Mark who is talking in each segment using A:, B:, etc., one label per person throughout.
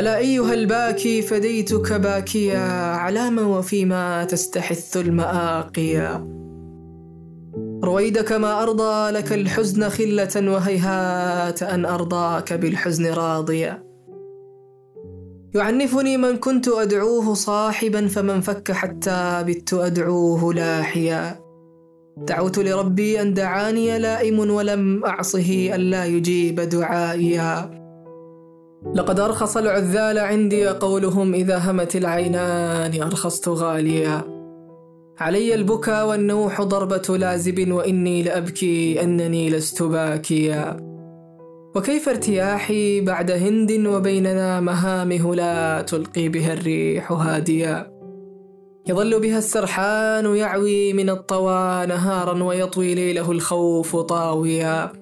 A: ألا أيها الباكي فديتك باكيا على ما وفيما تستحث المآقيا. رويدك ما أرضى لك الحزن خلة وهيهات أن أرضاك بالحزن راضيا. يعنفني من كنت أدعوه صاحبا فمن فك حتى بت أدعوه لاحيا. دعوت لربي أن دعاني لائم ولم أعصه ألا يجيب دعائيا. لقد أرخص العذال عندي قولهم إذا همت العينان أرخصت غاليا. علي البكا والنوح ضربة لازب وإني لأبكي أنني لست باكيا. وكيف ارتياحي بعد هند وبيننا مهامه لا تلقي بها الريح هاديا؟ يظل بها السرحان يعوي من الطوى نهارا ويطوي ليله الخوف طاويا.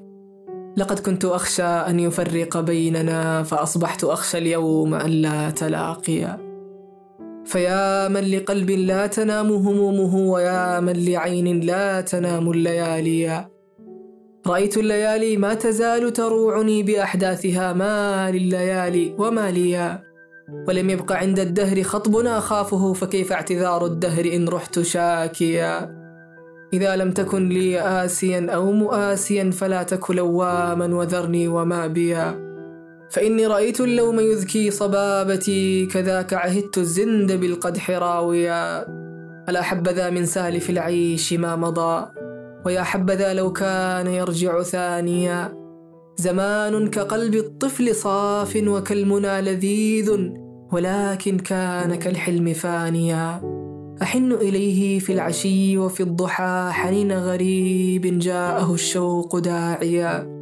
A: لقد كنت أخشى أن يفرق بيننا فأصبحت أخشى اليوم أن لا تلاقيا فيا من لقلب لا تنام همومه ويا من لعين لا تنام الليالي. رأيت الليالي ما تزال تروعني بأحداثها. ما لليالي وما ليا ولم يبق عند الدهر خطب أخافه فكيف اعتذار الدهر إن رحت شاكيا؟ إذا لم تكن لي آسيا أو مؤاسيا فلا تك لواما وذرني وما بيا. فإني رأيت اللوم يذكي صبابتي كذاك عهدت الزند بالقدح راويا. ألا حبذا من سالف العيش ما مضى؟ ويا حبذا لو كان يرجع ثانيا. زمان كقلب الطفل صاف وكالمنى لذيذ ولكن كان كالحلم فانيا. أحن إليه في العشي وفي الضحى حنين غريب جاءه الشوق داعيا.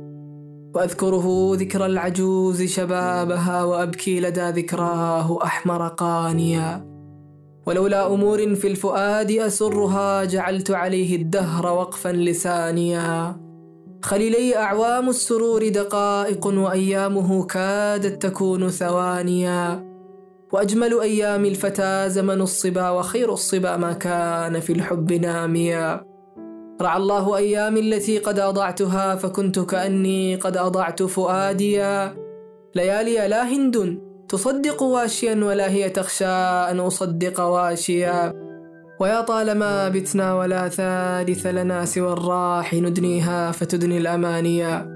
A: وأذكره ذكر العجوز شبابها وأبكي لدى ذكراه أحمر قانيا. ولولا أمور في الفؤاد أسرها جعلت عليه الدهر وقفا لسانيا خليلي أعوام السرور دقائق وأيامه كادت تكون ثوانيا. وأجمل أيام الفتى زمن الصبا وخير الصبا ما كان في الحب ناميا. رعى الله أيامي التي قد أضعتها فكنت كأني قد أضعت فؤاديا. ليالي لا هند تصدق واشيا ولا هي تخشى أن أصدق واشيا. ويا طالما بتنا ولا ثالث لنا سوى الراح ندنيها فتدني الأمانيا.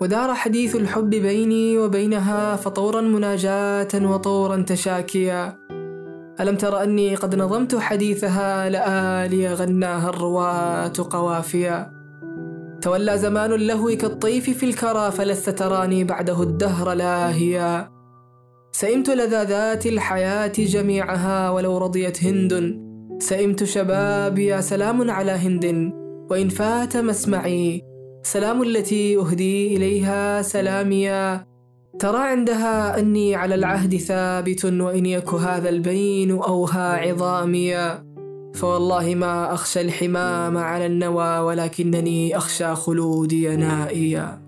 A: ودار حديث الحب بيني وبينها فطورا مناجاة وطورا تشاكيا. ألم تر أني قد نظمت حديثها لآلي غناها الرواة قوافيا. تولى زمان اللهو كالطيف في الكرى فلست تراني بعده الدهر لاهيا. سئمت لذاذات الحياة جميعها ولو رضيت هند. سئمت شبابي سلام على هند. وإن فات مسمعي سلام التي أهدي إليها سلاميا. ترى عندها أني على العهد ثابت وإن يك هذا البين أوهى عظاميا. فوالله ما أخشى الحمام على النوى ولكنني أخشى خلودي نائيا.